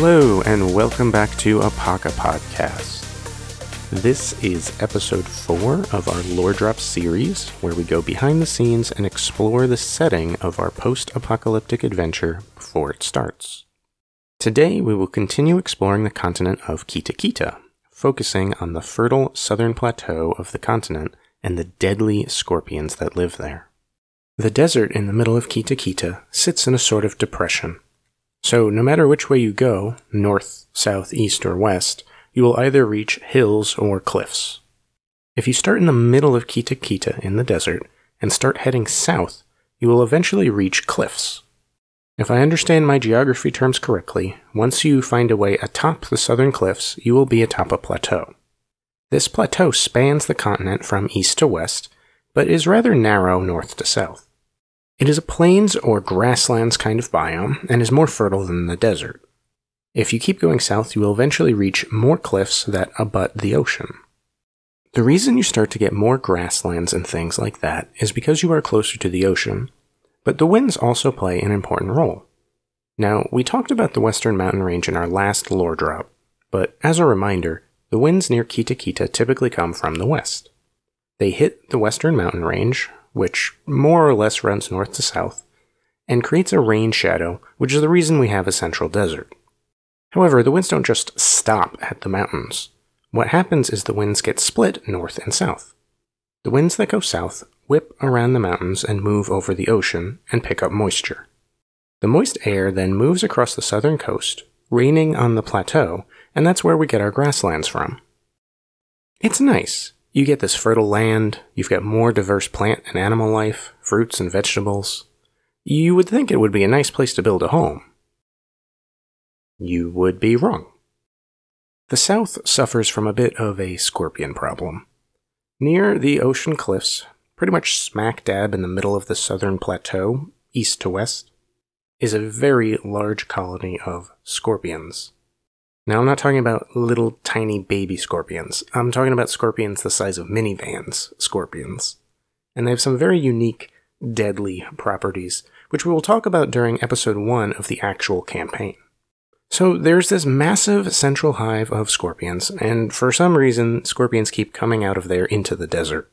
Hello, and welcome back to Apaka Podcast. This is episode 4 of our Lore Drop series, where we go behind the scenes and explore the setting of our post apocalyptic adventure before it starts. Today, we will continue exploring the continent of Kita Kita, focusing on the fertile southern plateau of the continent and the deadly scorpions that live there. The desert in the middle of Kita Kita sits in a sort of depression. So, no matter which way you go, north, south, east, or west, you will either reach hills or cliffs. If you start in the middle of Kita Kita in the desert and start heading south, you will eventually reach cliffs. If I understand my geography terms correctly, once you find a way atop the southern cliffs, you will be atop a plateau. This plateau spans the continent from east to west, but is rather narrow north to south. It is a plains or grasslands kind of biome and is more fertile than the desert. If you keep going south, you will eventually reach more cliffs that abut the ocean. The reason you start to get more grasslands and things like that is because you are closer to the ocean, but the winds also play an important role. Now, we talked about the Western Mountain Range in our last lore drop, but as a reminder, the winds near Kita Kita typically come from the west. They hit the Western Mountain Range, which more or less runs north to south, and creates a rain shadow, which is the reason we have a central desert. However, the winds don't just stop at the mountains. What happens is the winds get split north and south. The winds that go south whip around the mountains and move over the ocean and pick up moisture. The moist air then moves across the southern coast, raining on the plateau, and that's where we get our grasslands from. It's nice. You get this fertile land, you've got more diverse plant and animal life, fruits and vegetables. You would think it would be a nice place to build a home you would be wrong. The South suffers from a bit of a scorpion problem. Near the ocean cliffs, pretty much smack dab in the middle of the southern plateau, east to west, is a very large colony of scorpions. Now, I'm not talking about little tiny baby scorpions. I'm talking about scorpions the size of minivans scorpions. And they have some very unique, deadly properties, which we will talk about during episode 1 of the actual campaign. So there's this massive central hive of scorpions, and for some reason, scorpions keep coming out of there into the desert.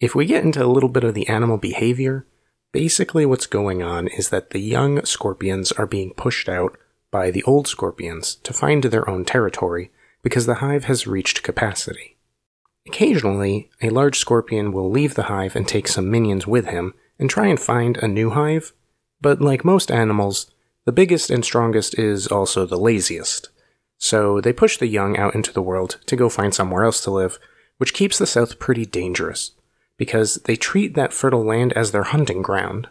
If we get into a little bit of the animal behavior, basically what's going on is that the young scorpions are being pushed out by the old scorpions to find their own territory because the hive has reached capacity. Occasionally, a large scorpion will leave the hive and take some minions with him and try and find a new hive, but like most animals, the biggest and strongest is also the laziest. So they push the young out into the world to go find somewhere else to live, which keeps the South pretty dangerous, because they treat that fertile land as their hunting ground.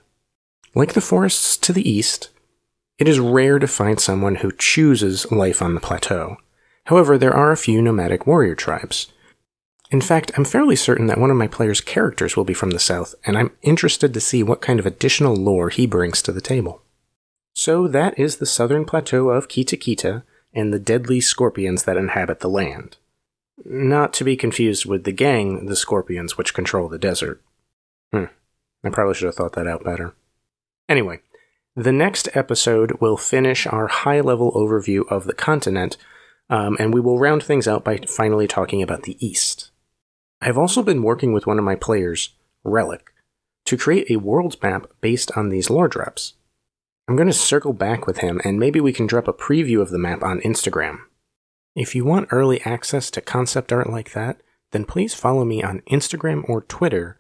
Like the forests to the east, it is rare to find someone who chooses life on the plateau. However, there are a few nomadic warrior tribes. In fact, I'm fairly certain that one of my player's characters will be from the south, and I'm interested to see what kind of additional lore he brings to the table. So that is the southern plateau of Kita Kita and the deadly scorpions that inhabit the land. Not to be confused with the gang, the scorpions which control the desert. Hmm, I probably should have thought that out better. Anyway, the next episode will finish our high level overview of the continent, um, and we will round things out by finally talking about the East. I've also been working with one of my players, Relic, to create a world map based on these lore drops. I'm going to circle back with him and maybe we can drop a preview of the map on Instagram. If you want early access to concept art like that, then please follow me on Instagram or Twitter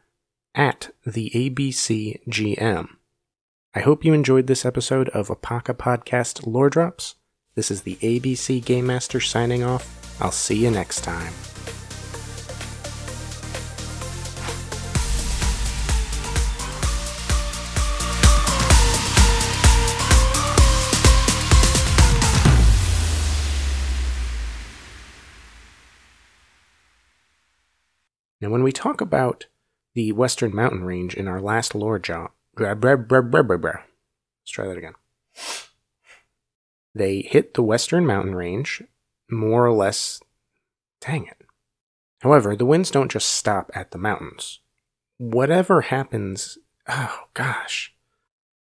at the ABCGM. I hope you enjoyed this episode of Apaka Podcast Lore Drops. This is the ABC Game Master signing off. I'll see you next time. Now, when we talk about the Western Mountain Range in our last lore job, let's try that again. They hit the Western Mountain Range, more or less. Dang it. However, the winds don't just stop at the mountains. Whatever happens. Oh, gosh.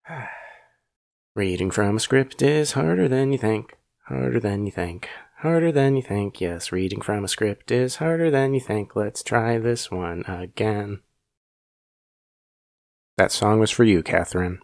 Reading from a script is harder than you think. Harder than you think. Harder than you think. Yes, reading from a script is harder than you think. Let's try this one again. That song was for you, Catherine.